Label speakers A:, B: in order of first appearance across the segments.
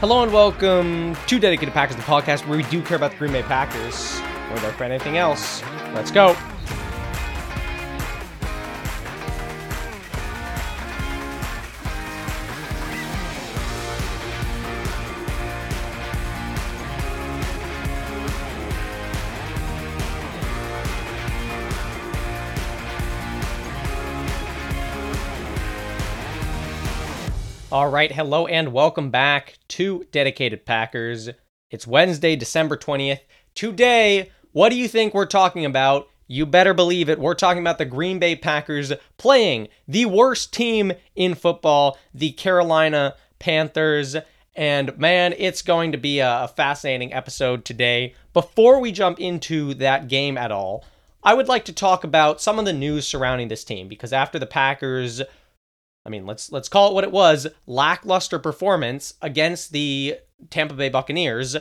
A: Hello and welcome to Dedicated Packers, the podcast where we do care about the Green Bay Packers more than for anything else. Let's go. All right, hello and welcome back to Dedicated Packers. It's Wednesday, December 20th. Today, what do you think we're talking about? You better believe it. We're talking about the Green Bay Packers playing the worst team in football, the Carolina Panthers. And man, it's going to be a fascinating episode today. Before we jump into that game at all, I would like to talk about some of the news surrounding this team because after the Packers I mean, let's let's call it what it was, lackluster performance against the Tampa Bay Buccaneers.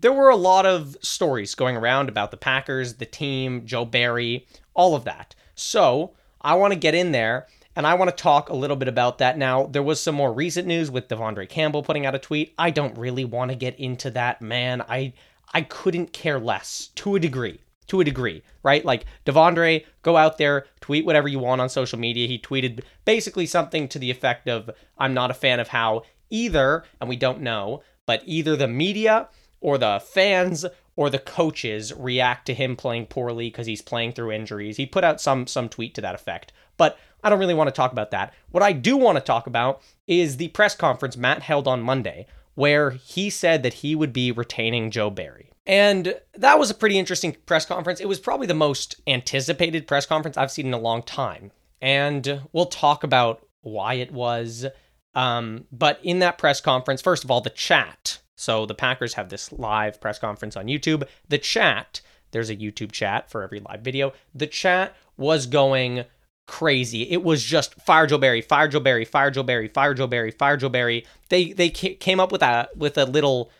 A: There were a lot of stories going around about the Packers, the team, Joe Barry, all of that. So, I want to get in there and I want to talk a little bit about that. Now, there was some more recent news with De'Vondre Campbell putting out a tweet. I don't really want to get into that, man. I I couldn't care less to a degree to a degree, right? Like De'Vondre, go out there, tweet whatever you want on social media. He tweeted basically something to the effect of, I'm not a fan of how either, and we don't know, but either the media or the fans or the coaches react to him playing poorly because he's playing through injuries. He put out some some tweet to that effect. But I don't really want to talk about that. What I do want to talk about is the press conference Matt held on Monday where he said that he would be retaining Joe Barry. And that was a pretty interesting press conference. It was probably the most anticipated press conference I've seen in a long time. And we'll talk about why it was. Um, but in that press conference, first of all, the chat. So the Packers have this live press conference on YouTube. The chat, there's a YouTube chat for every live video. The chat was going crazy. It was just fire Joe Barry, fire Joe Barry, fire Joe Barry, fire Joe Barry, fire Joe Barry. They they came up with a with a little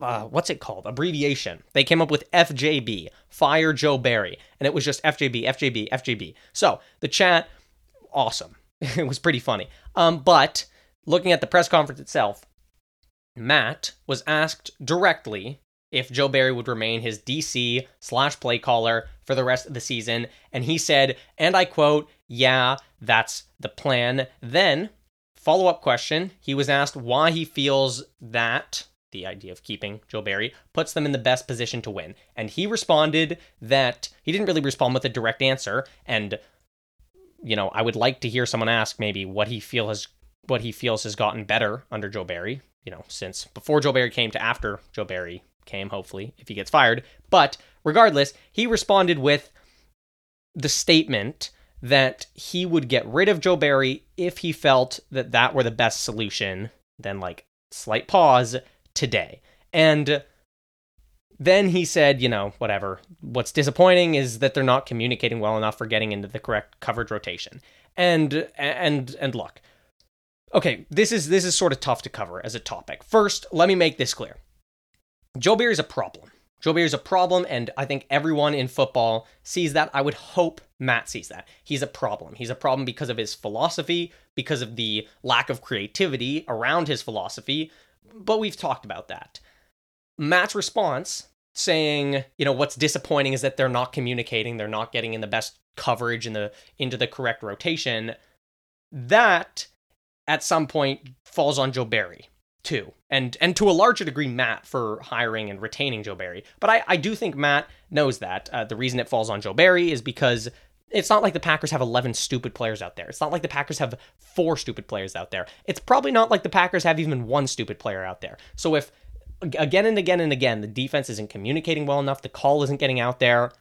A: uh, what's it called? Abbreviation. They came up with FJB, Fire Joe Barry, and it was just FJB, FJB, FJB. So the chat, awesome. it was pretty funny. Um, but looking at the press conference itself, Matt was asked directly if Joe Barry would remain his DC slash play caller for the rest of the season, and he said, and I quote, "Yeah, that's the plan." Then follow up question. He was asked why he feels that the idea of keeping Joe Barry, puts them in the best position to win. And he responded that he didn't really respond with a direct answer. And, you know, I would like to hear someone ask maybe what he feel has what he feels has gotten better under Joe Barry, you know, since before Joe Barry came to after Joe Barry came, hopefully, if he gets fired. But regardless, he responded with the statement that he would get rid of Joe Barry if he felt that that were the best solution. Then, like, slight pause today. And then he said, you know, whatever. What's disappointing is that they're not communicating well enough for getting into the correct coverage rotation. And and and look. Okay, this is this is sort of tough to cover as a topic. First, let me make this clear. Joe Barry is a problem. Joe Barry is a problem, and I think everyone in football sees that. I would hope Matt sees that. He's a problem. He's a problem because of his philosophy, because of the lack of creativity around his philosophy, but we've talked about that. Matt's response saying, you know, what's disappointing is that they're not communicating, they're not getting in the best coverage in the into the correct rotation. That at some point falls on Joe Barry too. And and to a larger degree Matt for hiring and retaining Joe Barry. But I, I do think Matt knows that. Uh, the reason it falls on Joe Barry is because it's not like the Packers have 11 stupid players out there. It's not like the Packers have four stupid players out there. It's probably not like the Packers have even one stupid player out there. So if again and again and again the defense isn't communicating well enough, the call isn't getting out there,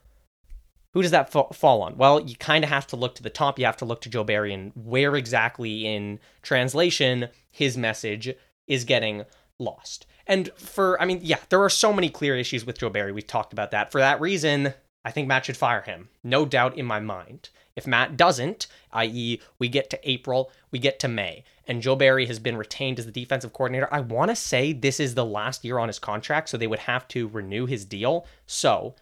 A: who does that fall on? Well, you kind of have to look to the top. You have to look to Joe Barry and where exactly in translation his message is getting lost. And for, I mean, yeah, there are so many clear issues with Joe Barry. We've talked about that. For that reason, I think Matt should fire him. No doubt in my mind. If Matt doesn't, i.e., we get to April, we get to May, and Joe Barry has been retained as the defensive coordinator, I want to say this is the last year on his contract, so they would have to renew his deal. So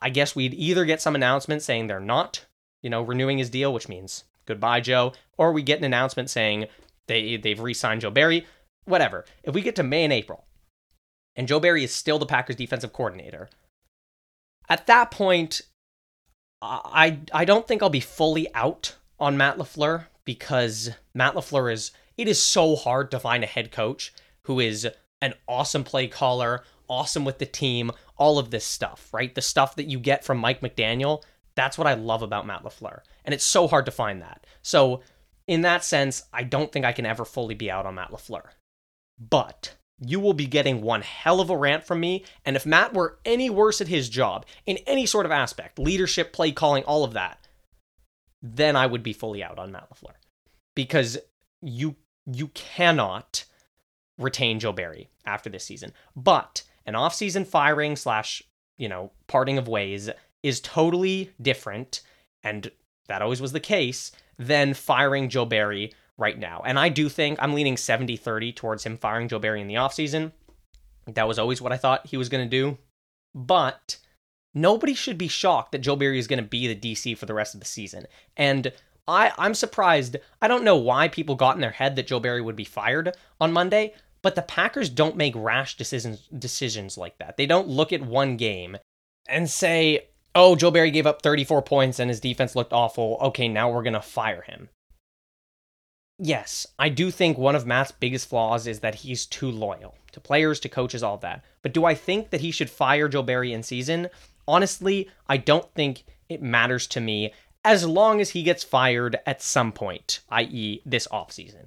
A: I guess we'd either get some announcement saying they're not, you know, renewing his deal, which means goodbye, Joe, or we get an announcement saying they they've re-signed Joe Barry. whatever. If we get to May and April, and Joe Barry is still the Packers defensive coordinator, at that point, I I don't think I'll be fully out on Matt LaFleur because Matt LaFleur is it is so hard to find a head coach who is an awesome play caller, awesome with the team, all of this stuff, right? The stuff that you get from Mike McDaniel, that's what I love about Matt LaFleur. And it's so hard to find that. So, in that sense, I don't think I can ever fully be out on Matt LaFleur. But you will be getting one hell of a rant from me. And if Matt were any worse at his job in any sort of aspect, leadership, play calling, all of that, then I would be fully out on Matt LaFleur. Because you you cannot retain Joe Barry after this season. But an offseason firing slash, you know, parting of ways is totally different, and that always was the case, than firing Joe Barry right now. And I do think I'm leaning 70 30 towards him firing Joe Barry in the offseason. That was always what I thought he was going to do. But nobody should be shocked that Joe Barry is going to be the DC for the rest of the season. And I, I'm surprised. I don't know why people got in their head that Joe Barry would be fired on Monday, but the Packers don't make rash decisions decisions like that. They don't look at one game and say, "Oh, Joe Barry gave up 34 points and his defense looked awful. Okay, now we're going to fire him." Yes, I do think one of Matt's biggest flaws is that he's too loyal to players, to coaches, all that. But do I think that he should fire Joe Barry in season? Honestly, I don't think it matters to me as long as he gets fired at some point, i.e., this offseason.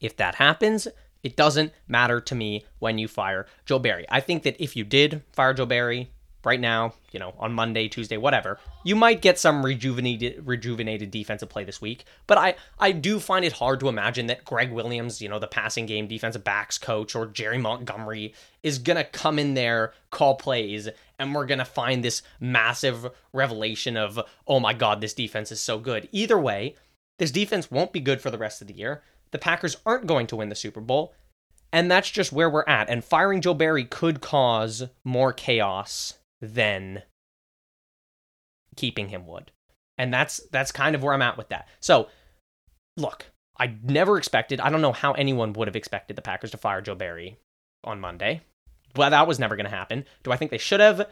A: If that happens, it doesn't matter to me when you fire Joe Barry. I think that if you did fire Joe Barry right now, you know, on Monday, Tuesday, whatever, you might get some rejuvenated rejuvenated defensive play this week. But I I do find it hard to imagine that Greg Williams, you know, the passing game defensive backs coach or Jerry Montgomery is going to come in there, call plays and we're going to find this massive revelation of, "Oh my god, this defense is so good." Either way, this defense won't be good for the rest of the year the Packers aren't going to win the Super Bowl. And that's just where we're at. And firing Joe Barry could cause more chaos than keeping him would. And that's that's kind of where I'm at with that. So, look, I never expected, I don't know how anyone would have expected the Packers to fire Joe Barry on Monday. Well, that was never going to happen. Do I think they should have?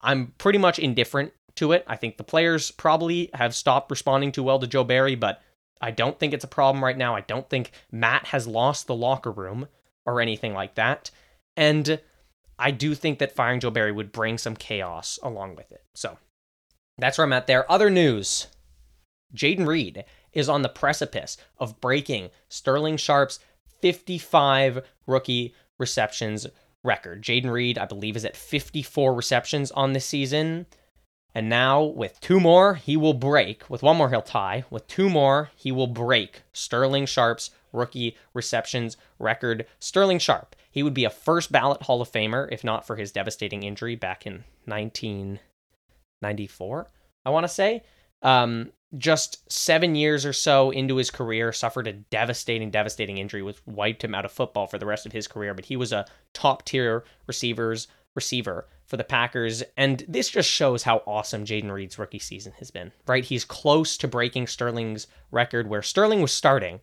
A: I'm pretty much indifferent to it. I think the players probably have stopped responding too well to Joe Barry, but I don't think it's a problem right now. I don't think Matt has lost the locker room or anything like that. And I do think that firing Joe Barry would bring some chaos along with it. So that's where I'm at there. Other news Jayden Reed is on the precipice of breaking Sterling Sharpe's 55 rookie receptions record. Jayden Reed, I believe, is at 54 receptions on this season. And now, with two more, he will break. With one more, he'll tie. With two more, he will break Sterling Sharpe's rookie receptions record. Sterling Sharpe, he would be a first ballot Hall of Famer if not for his devastating injury back in 1994, I want to say. Um, just seven years or so into his career, suffered a devastating, devastating injury, which wiped him out of football for the rest of his career. But he was a top tier receivers receiver for the Packers. And this just shows how awesome Jayden Reed's rookie season has been, right? He's close to breaking Sterling's record where Sterling was starting,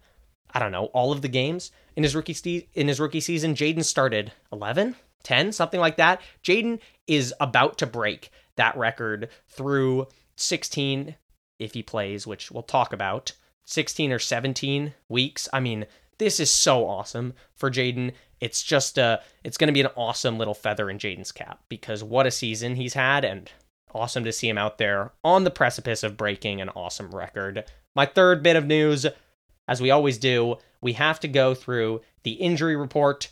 A: I don't know, all of the games in his rookie ste- in his rookie season. Jayden started 11, 10, something like that. Jayden is about to break that record through 16 if he plays, which we'll talk about. 16 or 17 weeks. I mean, this is so awesome for Jayden. it's just a it's going to be an awesome little feather in Jayden's cap because what a season he's had and awesome to see him out there on the precipice of breaking an awesome record. My third bit of news, as we always do, we have to go through the injury report.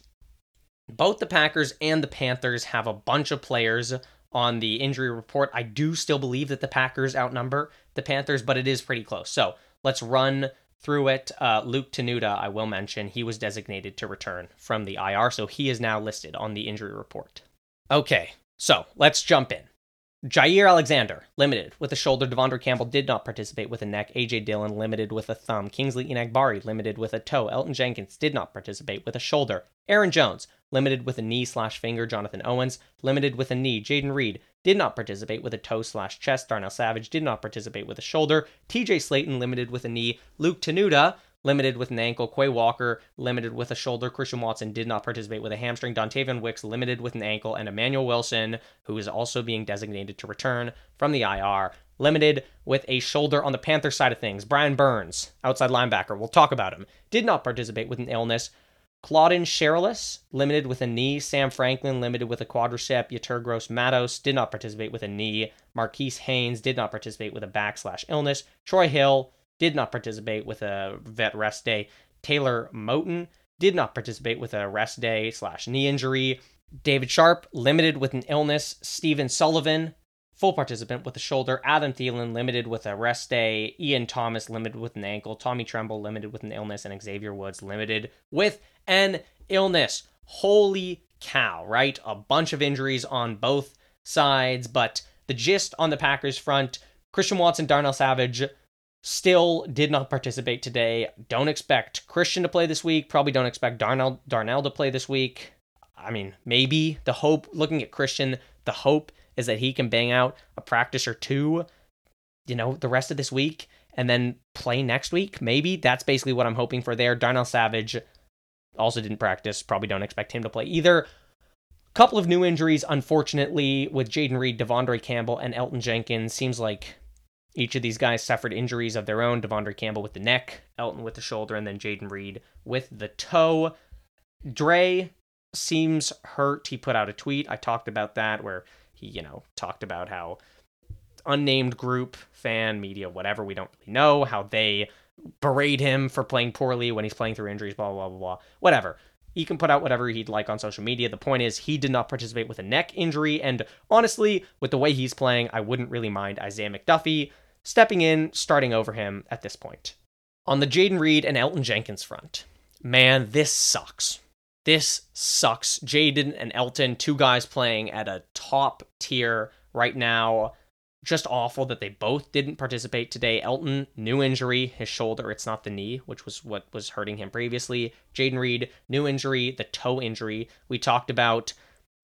A: Both the Packers and the Panthers have a bunch of players on the injury report. I do still believe that the Packers outnumber the Panthers, but it is pretty close. So let's run through it. Uh, Luke Tenuta, I will mention, he was designated to return from the IR, so he is now listed on the injury report. Okay, so let's jump in. Jaire Alexander, limited with a shoulder. De'Vondre Campbell did not participate with a neck. AJ Dillon, limited with a thumb. Kingsley Enagbare, limited with a toe. Elgton Jenkins did not participate with a shoulder. Aaron Jones, limited with a knee slash finger. Jonathan Owens, limited with a knee. Jayden Reed, did not participate with a toe slash chest. Darnell Savage did not participate with a shoulder. TJ Slaton, limited with a knee. Luke Tenuta, limited with an ankle. Quay Walker, limited with a shoulder. Christian Watson did not participate with a hamstring. Dontayvion Wicks, limited with an ankle. And Emmanuel Wilson, who is also being designated to return from the IR, limited with a shoulder on the Panther side of things. Brian Burns, outside linebacker, we'll talk about him, did not participate with an illness. Claudin Cherelus, limited with a knee. Sam Franklin, limited with a quadricep. Yetur Gross Matos did not participate with a knee. Marquis Haynes did not participate with a back slash illness. Troy Hill did not participate with a vet rest day. Taylor Moton did not participate with a rest day slash knee injury. David Sharp limited with an illness. Stephen Sullivan, full participant with a shoulder. Adam Thielen, limited with a rest day. Ian Thomas, limited with an ankle. Tommy Tremble, limited with an illness. And Xavier Woods, limited with an illness. Holy cow, right? A bunch of injuries on both sides, but the gist on the Packers front Christian Watson, Darnell Savage still did not participate today. Don't expect Christian to play this week. Probably don't expect Darnell Darnell to play this week. I mean, maybe the hope looking at Christian, the hope is that he can bang out a practice or two, you know, the rest of this week and then play next week. Maybe that's basically what I'm hoping for there. Darnell Savage also didn't practice. Probably don't expect him to play either. Couple of new injuries, unfortunately, with Jayden Reed, De'Vondre Campbell, and Elgton Jenkins. Seems like each of these guys suffered injuries of their own. De'Vondre Campbell with the neck, Elton with the shoulder, and then Jayden Reed with the toe. Dre seems hurt. He put out a tweet. I talked about that where he, you know, talked about how unnamed group, fan, media, whatever, we don't really know, how they berate him for playing poorly when he's playing through injuries, blah, blah, blah, blah. Whatever. He can put out whatever he'd like on social media. The point is, he did not participate with a neck injury. And honestly, with the way he's playing, I wouldn't really mind Isaiah McDuffie stepping in, starting over him at this point. On the Jayden Reed and Elgton Jenkins front, man, this sucks. This sucks. Jayden and Elton, two guys playing at a top tier right now just awful that they both didn't participate today. Elton, new injury, his shoulder, it's not the knee, which was what was hurting him previously. Jayden Reed, new injury, the toe injury. We talked about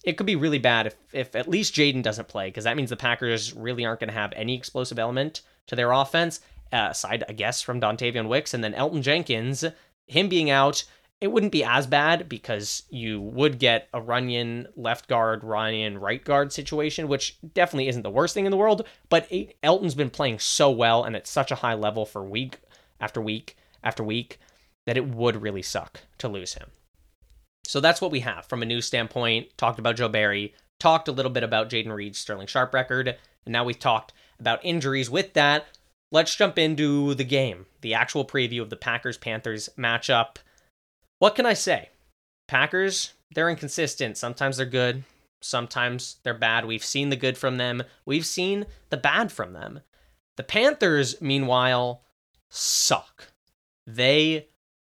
A: it could be really bad if, if at least Jayden doesn't play, because that means the Packers really aren't going to have any explosive element to their offense, uh, aside, I guess, from Dontayvion Wicks. And then Elgton Jenkins, him being out, it wouldn't be as bad because you would get a Runyan left guard, Runyan right guard situation, which definitely isn't the worst thing in the world. But Elton's been playing so well and at such a high level for week after week after week that it would really suck to lose him. So that's what we have from a news standpoint. Talked about Joe Barry, talked a little bit about Jayden Reed's Sterling Sharpe record, and now we've talked about injuries. With that, let's jump into the game, the actual preview of the Packers Panthers matchup. What can I say? Packers, they're inconsistent. Sometimes they're good, sometimes they're bad. We've seen the good from them, we've seen the bad from them. The Panthers, meanwhile, suck. They,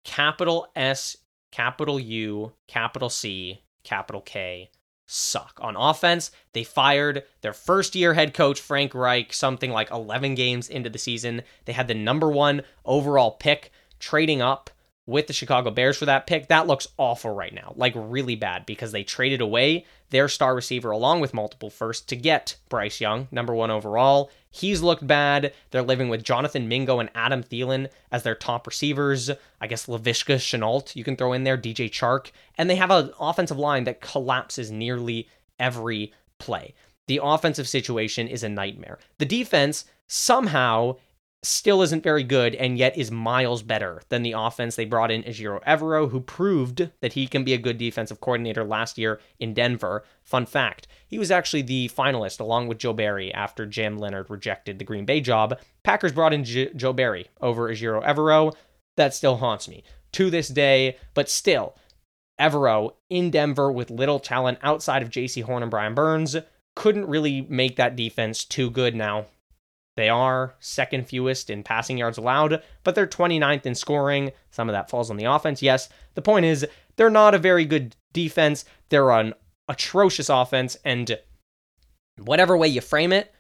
A: capital S, capital U, capital C, capital K, suck. On offense, they fired their first year head coach, Frank Reich, something like 11 games into the season. They had the number one overall pick, trading up with the Chicago Bears for that pick, that looks awful right now. Like really bad because they traded away their star receiver along with multiple firsts to get Bryce Young, number one overall. He's looked bad. They're living with Jonathan Mingo and Adam Thielen as their top receivers. I guess Laviska Shenault, you can throw in there, DJ Chark. And they have an offensive line that collapses nearly every play. The offensive situation is a nightmare. The defense somehow still isn't very good and yet is miles better than the offense they brought in Ejiro Evero, who proved that he can be a good defensive coordinator last year in Denver. Fun fact, he was actually the finalist along with Joe Barry after Jim Leonhard rejected the Green Bay job. Packers brought in J- Joe Barry over Ejiro Evero. That still haunts me to this day, but still, Evero in Denver with little talent outside of Jaycee Horn and Brian Burns couldn't really make that defense too good now they are second fewest in passing yards allowed, but they're 29th in scoring. Some of that falls on the offense. Yes, the point is they're not a very good defense. They're an atrocious offense, and whatever way you frame it,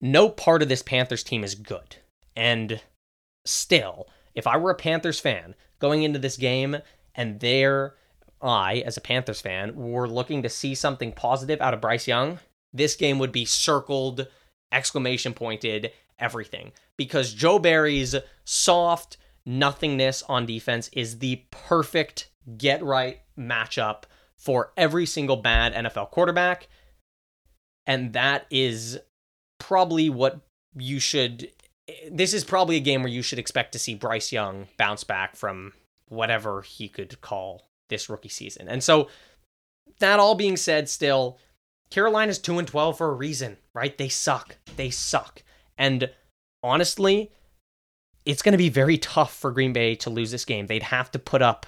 A: no part of this Panthers team is good. And still, if I were a Panthers fan going into this game and there I, as a Panthers fan, were looking to see something positive out of Bryce Young, this game would be circled exclamation pointed everything because Joe Barry's soft nothingness on defense is the perfect get right matchup for every single bad NFL quarterback. And that is probably what you should. This is probably a game where you should expect to see Bryce Young bounce back from whatever he could call this rookie season. And so, that all being said, still, Carolina's 2 and 12 for a reason, right? They suck. They suck. And honestly, it's going to be very tough for Green Bay to lose this game. They'd have to put up,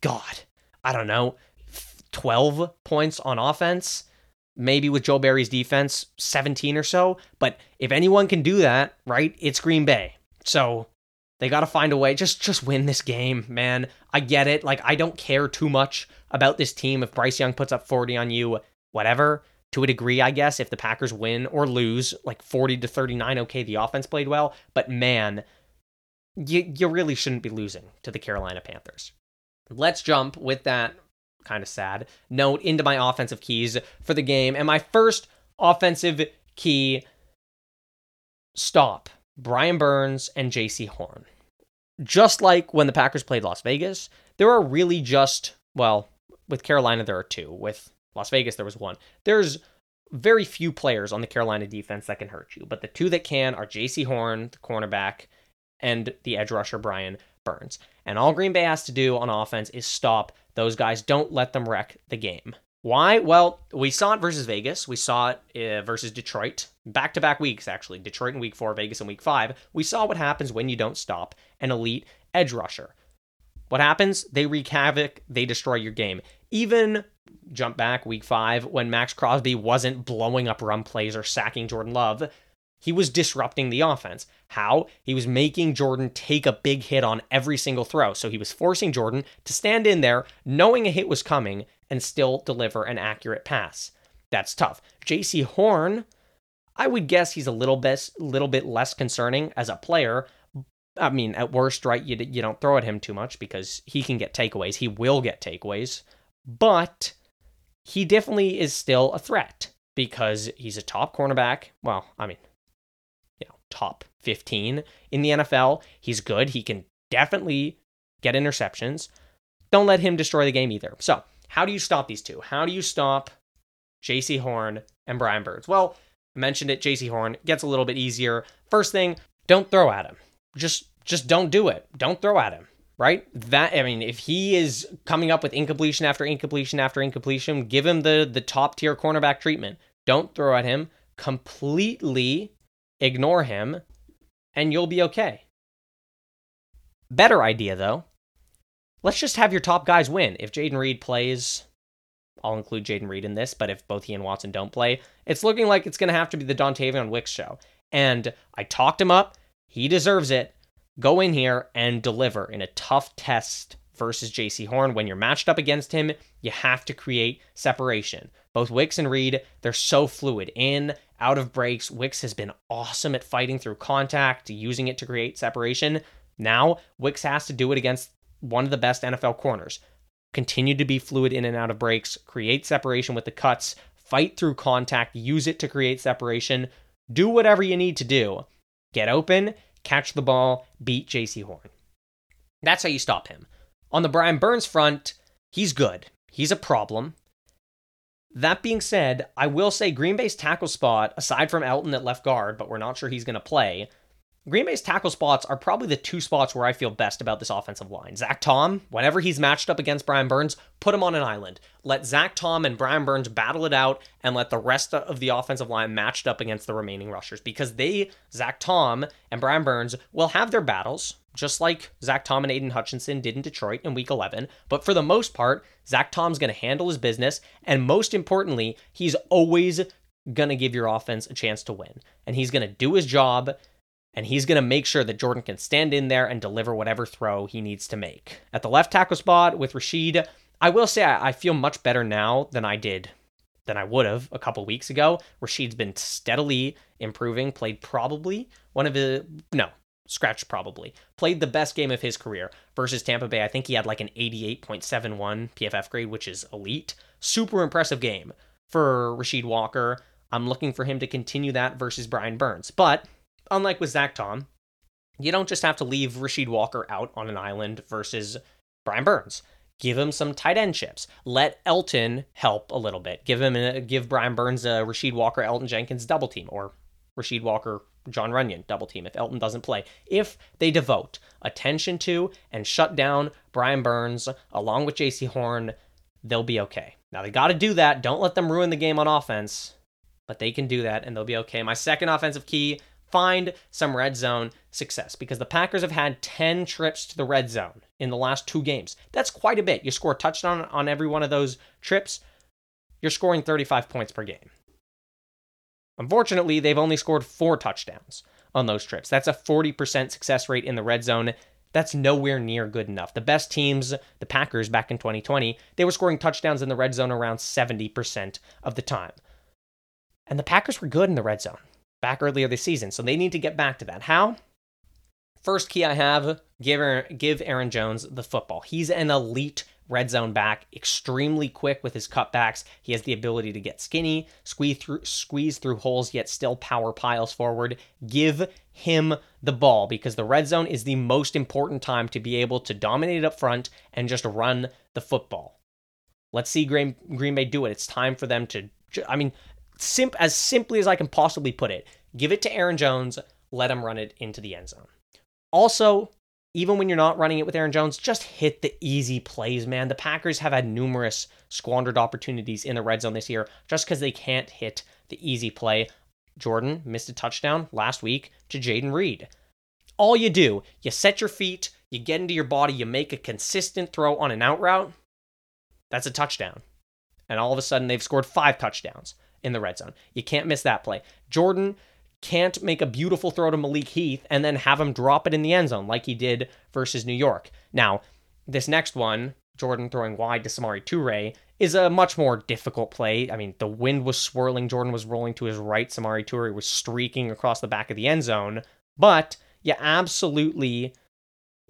A: God, I don't know, 12 points on offense. Maybe with Joe Barry's defense, 17 or so. But if anyone can do that, right, it's Green Bay. So they got to find a way. Just just win this game, man. I get it. Like I don't care too much about this team. If Bryce Young puts up 40 on you, whatever. To a degree, I guess, if the Packers win or lose, like 40 to 39, okay, the offense played well. But man, you you really shouldn't be losing to the Carolina Panthers. Let's jump with that kind of sad note into my offensive keys for the game. And my first offensive key stop Brian Burns and Jaycee Horn. Just like when the Packers played Las Vegas, there are really just, well, with Carolina, there are two. With Las Vegas, there was one. There's very few players on the Carolina defense that can hurt you, but the two that can are Jaycee Horn, the cornerback, and the edge rusher, Brian Burns. And all Green Bay has to do on offense is stop those guys. Don't let them wreck the game. Why? Well, we saw it versus Vegas. We saw it uh, versus Detroit. Back to back weeks, actually. Detroit in week four, Vegas in week five. We saw what happens when you don't stop an elite edge rusher. What happens? They wreak havoc, they destroy your game. Even jump back week five when Maxx Crosby wasn't blowing up run plays or sacking Jordan Love. He was disrupting the offense. How? He was making Jordan take a big hit on every single throw. So he was forcing Jordan to stand in there, knowing a hit was coming, and still deliver an accurate pass. That's tough. Jaycee Horn, I would guess he's a little bit, little bit less concerning as a player. I mean, at worst, right, you, you don't throw at him too much because he can get takeaways. He will get takeaways. But he definitely is still a threat because he's a top cornerback. Well, I mean, you know, top 15 in the NFL. He's good. He can definitely get interceptions. Don't let him destroy the game either. So, how do you stop these two? How do you stop Jaycee Horn and Brian Burns? Well, I mentioned it. Jaycee Horn gets a little bit easier. First thing, don't throw at him. Just just don't do it. Don't throw at him. Right? That I mean, if he is coming up with incompletion after incompletion after incompletion, give him the the top tier cornerback treatment. Don't throw at him. Completely ignore him, and you'll be okay. Better idea, though. Let's just have your top guys win. If Jayden Reed plays, I'll include Jayden Reed in this, but if both he and Watson don't play, it's looking like it's going to have to be the Dontayvion Wicks show. And I talked him up. He deserves it. Go in here and deliver in a tough test versus Jaycee Horn. When you're matched up against him, you have to create separation. Both Wicks and Reed, they're so fluid in out of breaks. Wicks has been awesome at fighting through contact, using it to create separation. Now, Wicks has to do it against one of the best NFL corners. Continue to be fluid in and out of breaks, create separation with the cuts, fight through contact, use it to create separation. Do whatever you need to do. Get open, catch the ball, beat Jaycee Horn. That's how you stop him. On the Brian Burns front, he's good. He's a problem. That being said, I will say Green Bay's tackle spot, aside from Elton at left guard, but we're not sure he's going to play, Green Bay's tackle spots are probably the two spots where I feel best about this offensive line. Zach Tom, whenever he's matched up against Brian Burns, put him on an island. Let Zach Tom and Brian Burns battle it out and let the rest of the offensive line matched up against the remaining rushers because they, Zach Tom and Brian Burns, will have their battles, just like Zach Tom and Aidan Hutchinson did in Detroit in week 11. But for the most part, Zach Tom's going to handle his business. And most importantly, he's always going to give your offense a chance to win. And he's going to do his job and he's going to make sure that Jordan can stand in there and deliver whatever throw he needs to make. At the left tackle spot with Rasheed, I will say I feel much better now than I did than I would have a couple weeks ago. Rasheed's been steadily improving, played probably one of the no, scratch probably. Played the best game of his career versus Tampa Bay. I think he had like an 88.71 PFF grade, which is elite. Super impressive game for Rasheed Walker. I'm looking for him to continue that versus Brian Burns. But unlike with Zach Tom, You don't just have to leave Rasheed Walker out on an island versus Brian Burns. Give him some tight end chips. Let Elton help a little bit. Give him a, give Brian Burns a Rasheed Walker, Elgton Jenkins double team, or Rasheed Walker, John Runyan double team if Elton doesn't play. If they devote attention to and shut down Brian Burns along with Jaycee Horn, they'll be okay. Now they got to do that. Don't let them ruin the game on offense, but they can do that and they'll be okay. My second offensive key find some red zone success because the Packers have had 10 trips to the red zone in the last two games. That's quite a bit. You score a touchdown on every one of those trips, you're scoring 35 points per game. Unfortunately, they've only scored four touchdowns on those trips. That's a 40% success rate in the red zone. That's nowhere near good enough. The best teams, the Packers back in 2020, they were scoring touchdowns in the red zone around 70% of the time. And the Packers were good in the red zone back earlier this season, so they need to get back to that. How? First key I have give Aaron, give Aaron Jones the football. He's an elite red zone back, extremely quick with his cutbacks. He has the ability to get skinny, squeeze through squeeze through holes, yet still power piles forward. Give him the ball because the red zone is the most important time to be able to dominate up front and just run the football. Let's see Green, Green Bay do it. It's time for them to. I mean, simp as simply as I can possibly put it. Give it to Aaron Jones. Let him run it into the end zone. Also, even when you're not running it with Aaron Jones, just hit the easy plays, man. The Packers have had numerous squandered opportunities in the red zone this year just because they can't hit the easy play. Jordan missed a touchdown last week to Jayden Reed. All you do, you set your feet, you get into your body, you make a consistent throw on an out route. That's a touchdown. And all of a sudden, they've scored five touchdowns in the red zone. You can't miss that play. Jordan can't make a beautiful throw to Malik Heath and then have him drop it in the end zone like he did versus New York. Now, this next one, Jordan throwing wide to Samori Toure, is a much more difficult play. I mean, the wind was swirling, Jordan was rolling to his right, Samori Toure was streaking across the back of the end zone, but you absolutely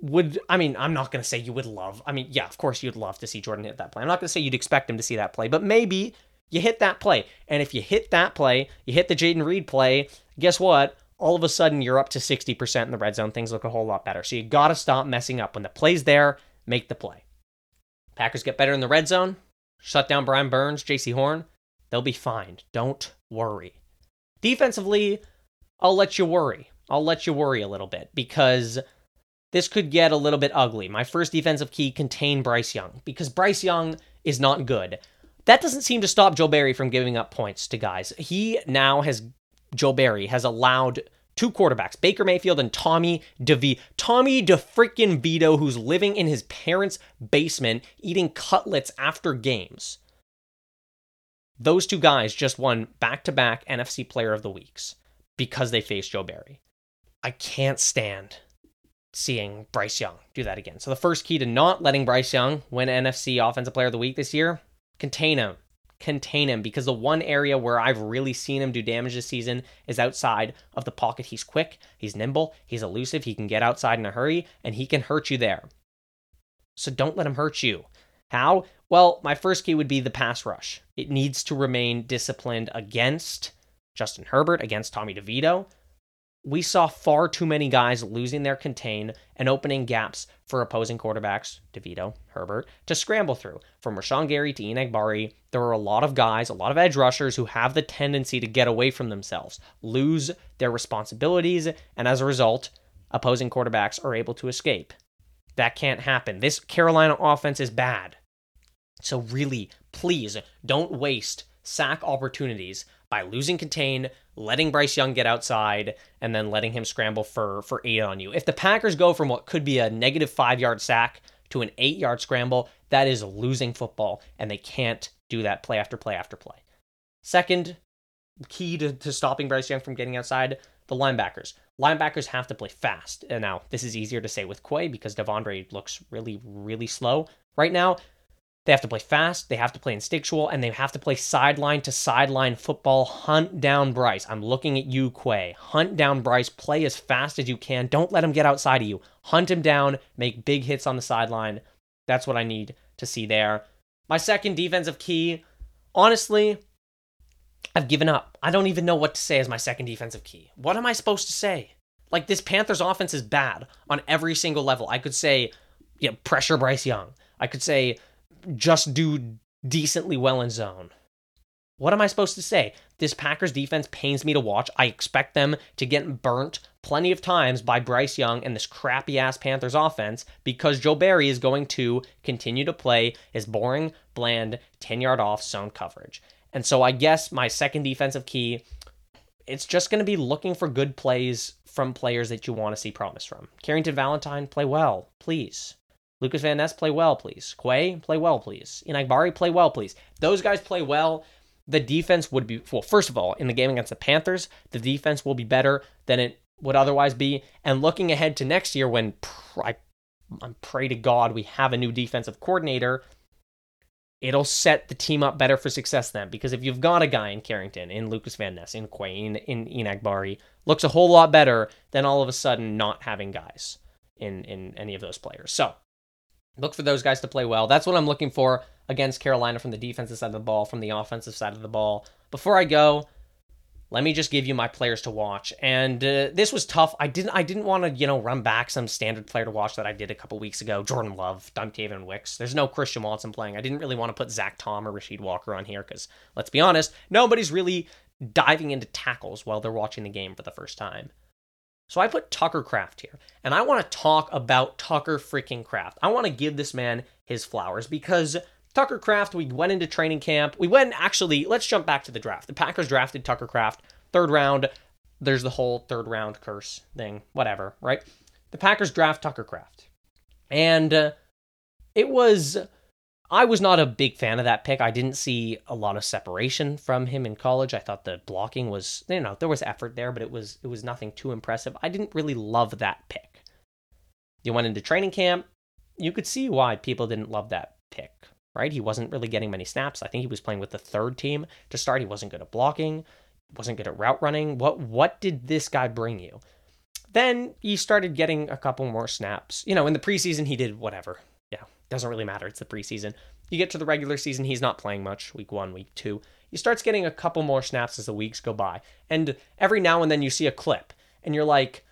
A: would I mean, I'm not going to say you would love. I mean, yeah, of course you'd love to see Jordan hit that play. I'm not going to say you'd expect him to see that play, but maybe you hit that play. And if you hit that play, you hit the Jayden Reed play, guess what? All of a sudden, you're up to 60% in the red zone. Things look a whole lot better. So you got to stop messing up. When the play's there, make the play. Packers get better in the red zone, shut down Brian Burns, Jaycee Horn, they'll be fine. Don't worry. Defensively, I'll let you worry. I'll let you worry a little bit because this could get a little bit ugly. My first defensive key contain Bryce Young because Bryce Young is not good. That doesn't seem to stop Joe Barry from giving up points to guys. He now has, Joe Barry has allowed two quarterbacks, Baker Mayfield and Tommy DeVito. Tommy DeFreaking Vito, who's living in his parents' basement eating cutlets after games. Those two guys just won back to back NFC Player of the Weeks because they faced Joe Barry. I can't stand seeing Bryce Young do that again. So the first key to not letting Bryce Young win NFC Offensive Player of the Week this year contain him. Contain him because the one area where I've really seen him do damage this season is outside of the pocket. He's quick, he's nimble, he's elusive, he can get outside in a hurry, and he can hurt you there. So don't let him hurt you. How? Well, my first key would be the pass rush. It needs to remain disciplined against Justin Herbert, against Tommy DeVito, we saw far too many guys losing their contain and opening gaps for opposing quarterbacks, DeVito, Herbert, to scramble through. From Rashan Gary to Ian Enagbare, there are a lot of guys, a lot of edge rushers who have the tendency to get away from themselves, lose their responsibilities, and as a result, opposing quarterbacks are able to escape. That can't happen. This Carolina offense is bad. So, really, please don't waste sack opportunities by losing contain, letting Bryce Young get outside, and then letting him scramble for for eight on you. If the Packers go from what could be a negative five yard sack to an eight yard scramble, that is losing football, and they can't do that play after play after play. Second key to, to stopping Bryce Young from getting outside, the linebackers. Linebackers have to play fast. And now, this is easier to say with Quay because De'Vondre looks really, really slow right now. They have to play fast, they have to play instinctual, and they have to play sideline to sideline football. Hunt down Bryce. I'm looking at you, Quay. Hunt down Bryce. Play as fast as you can. Don't let him get outside of you. Hunt him down. Make big hits on the sideline. That's what I need to see there. My second defensive key, honestly, I've given up. I don't even know what to say as my second defensive key. What am I supposed to say? Like this Panthers offense is bad on every single level. I could say, know, pressure Bryce Young. I could say just do decently well in zone. What am I supposed to say? This Packers defense pains me to watch. I expect them to get burnt plenty of times by Bryce Young and this crappy ass Panthers offense because Joe Barry is going to continue to play his boring, bland, 10 yard off zone coverage. And so I guess my second defensive key, it's just going to be looking for good plays from players that you want to see promise from. Carrington Valentine, play well, please. Lucas Van Ness, play well, please. Quay, play well, please. Enagbare, play well, please. Those guys play well. The defense would be, well, first of all, in the game against the Panthers, the defense will be better than it would otherwise be. And looking ahead to next year when I, I pray to God we have a new defensive coordinator, it'll set the team up better for success then. Because if you've got a guy in Carrington, in Lucas Van Ness, in Quay, in, in Enagbare, looks a whole lot better than all of a sudden not having guys in, in any of those players. So Look for those guys to play well. That's what I'm looking for against Carolina from the defensive side of the ball, from the offensive side of the ball. Before I go, let me just give you my players to watch. And uh, this was tough. I didn't I didn't want to, you know, run back some standard player to watch that I did a couple weeks ago. Jordan Love, Dontayvion Wicks. There's no Christian Watson playing. I didn't really want to put Zach Tom or Rasheed Walker on here because let's be honest, nobody's really diving into tackles while they're watching the game for the first time. So I put Tucker Kraft here, and I want to talk about Tucker freaking Kraft. I want to give this man his flowers because Tucker Kraft, we went into training camp. We went actually, let's jump back to the draft. The Packers drafted Tucker Kraft, third round. There's the whole third round curse thing, whatever, right? The Packers draft Tucker Kraft. And uh, it was I was not a big fan of that pick. I didn't see a lot of separation from him in college. I thought the blocking was, you know, there was effort there, but it was it was nothing too impressive. I didn't really love that pick. You went into training camp, you could see why people didn't love that pick, right? He wasn't really getting many snaps. I think he was playing with the third team to start. He wasn't good at blocking, wasn't good at route running. What what did this guy bring you? Then he started getting a couple more snaps. You know, in the preseason he did whatever, doesn't really matter. It's the preseason. You get to the regular season, he's not playing much, week one, week two. He starts getting a couple more snaps as the weeks go by. And every now and then you see a clip, and you're like,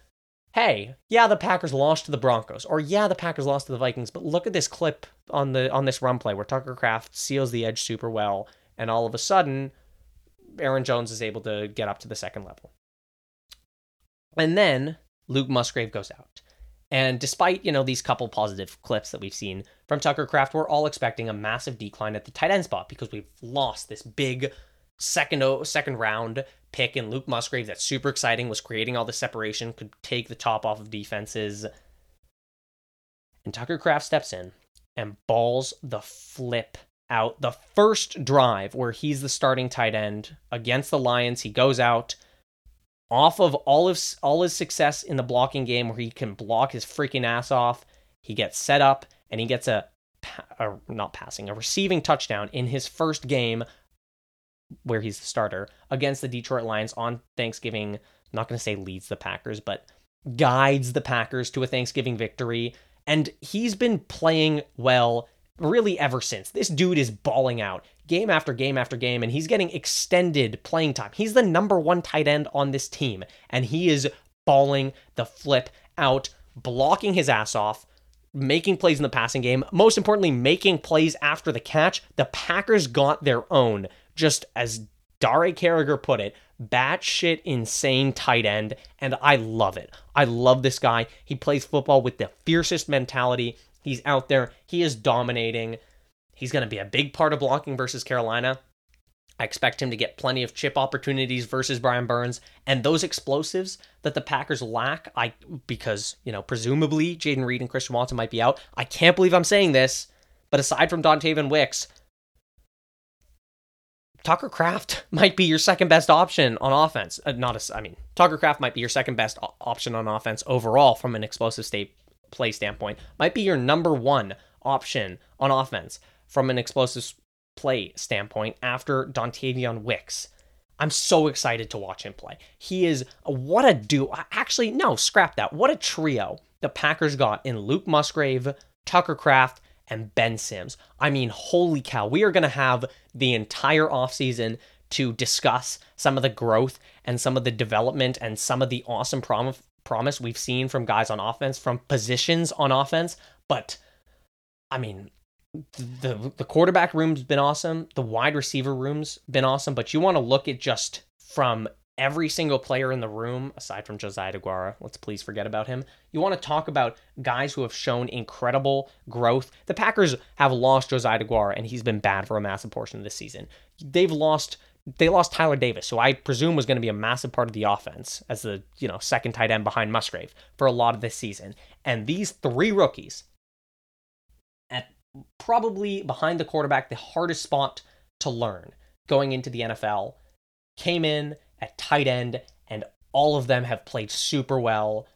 A: hey, yeah, the Packers lost to the Broncos, or yeah, the Packers lost to the Vikings, but look at this clip on the on this run play where Tucker Kraft seals the edge super well, and all of a sudden, Aaron Jones is able to get up to the second level. And then Luke Musgrave goes out. And despite, you know, these couple positive clips that we've seen from Tucker Kraft, we're all expecting a massive decline at the tight end spot because we've lost this big second second round pick in Luke Musgrave that's super exciting, was creating all the separation, could take the top off of defenses. And Tucker Kraft steps in and balls the flip out. The first drive where he's the starting tight end against the Lions, he goes out off of all of all his success in the blocking game where he can block his freaking ass off, he gets set up and he gets a, a not passing, a receiving touchdown in his first game where he's the starter against the Detroit Lions on Thanksgiving. I'm not going to say leads the Packers, but guides the Packers to a Thanksgiving victory. And he's been playing well really ever since. This dude is balling out game after game after game, and he's getting extended playing time. He's the number one tight end on this team, and he is balling the flip out, blocking his ass off, making plays in the passing game. Most importantly, making plays after the catch. The Packers got their own, just as Dare Carriger put it, batshit insane tight end, and I love it. I love this guy. He plays football with the fiercest mentality. He's out there, he is dominating. He's going to be a big part of blocking versus Carolina. I expect him to get plenty of chip opportunities versus Brian Burns and those explosives that the Packers lack. I because you know presumably Jayden Reed and Christian Watson might be out. I can't believe I'm saying this, but aside from Dontayvion Wicks, Tucker Kraft might be your second best option on offense. Uh, not a, I mean Tucker Kraft might be your second best option on offense overall from an explosive state play standpoint. Might be your number one option on offense from an explosive play standpoint after Dontayvion Wicks. I'm so excited to watch him play. He is what a duo. Actually, no, scrap that. What a trio the Packers got in Luke Musgrave, Tucker Kraft, and Ben Sims. I mean, holy cow. We are going to have the entire offseason to discuss some of the growth and some of the development and some of the awesome prom- promise we've seen from guys on offense, from positions on offense. But I mean, the the quarterback room's been awesome. The wide receiver room's been awesome. But you want to look at just from every single player in the room, aside from Josiah DeGuara, let's please forget about him. You want to talk about guys who have shown incredible growth. The Packers have lost Josiah DeGuara, and he's been bad for a massive portion of this season. They've lost they lost Tyler Davis, who I presume was going to be a massive part of the offense as the you know second tight end behind Musgrave for a lot of this season. And these three rookies, at probably behind the quarterback, the hardest spot to learn going into the NFL, came in at tight end, and all of them have played super well.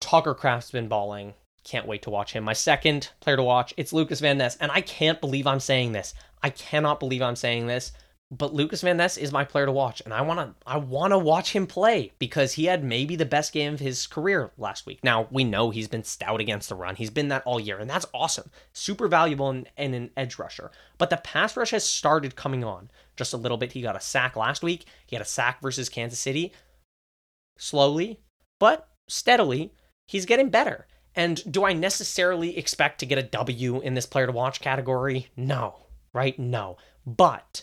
A: Tucker Kraft's been balling. Can't wait to watch him. My second player to watch, it's Lucas Van Ness. And I can't believe I'm saying this. I cannot believe I'm saying this. But Lucas Van Ness is my player to watch, and I wanna I wanna watch him play because he had maybe the best game of his career last week. Now we know he's been stout against the run. He's been that all year, and that's awesome. Super valuable in, in an edge rusher. But the pass rush has started coming on just a little bit. He got a sack last week. He had a sack versus Kansas City. Slowly, but steadily, he's getting better. And do I necessarily expect to get a W in this player to watch category? No, right? No. But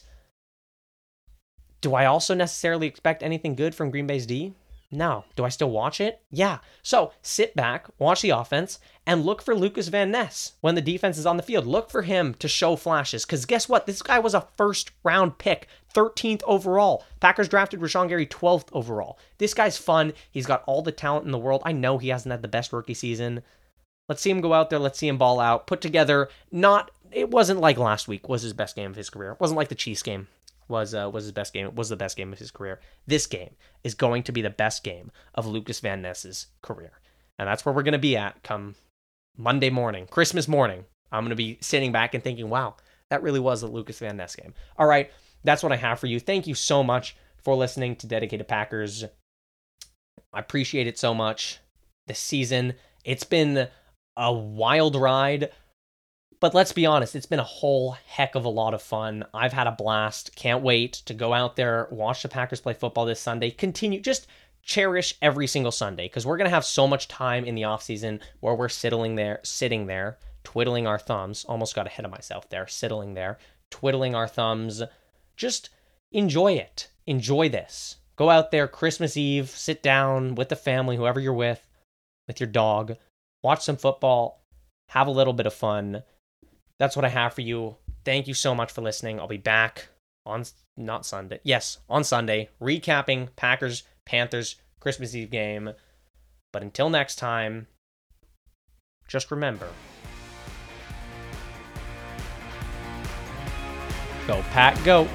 A: do I also necessarily expect anything good from Green Bay's D? No. Do I still watch it? Yeah. So sit back, watch the offense, and look for Lucas Van Ness when the defense is on the field. Look for him to show flashes. Because guess what? This guy was a first round pick, 13th overall. Packers drafted Rashan Gary 12th overall. This guy's fun. He's got all the talent in the world. I know he hasn't had the best rookie season. Let's see him go out there. Let's see him ball out. Put together, not, it wasn't like last week was his best game of his career. It wasn't like the Chiefs game was uh, was his best game. Was the best game of his career. This game is going to be the best game of Lucas Van Ness's career, and that's where we're going to be at come Monday morning, Christmas morning. I'm going to be sitting back and thinking, "Wow, that really was a Lucas Van Ness game." All right, that's what I have for you. Thank you so much for listening to Dedicated Packers. I appreciate it so much. This season, it's been a wild ride but let's be honest, it's been a whole heck of a lot of fun. I've had a blast. Can't wait to go out there, watch the Packers play football this Sunday. Continue, just cherish every single Sunday because we're going to have so much time in the off season where we're sitting there, sitting there, twiddling our thumbs. Almost got ahead of myself there, sitting there, twiddling our thumbs. Just enjoy it. Enjoy this. Go out there Christmas Eve, sit down with the family, whoever you're with, with your dog, watch some football, have a little bit of fun that's what I have for you. Thank you so much for listening. I'll be back on not Sunday. Yes, on Sunday, recapping Packers Panthers Christmas Eve game. But until next time, just remember go, Pack, go.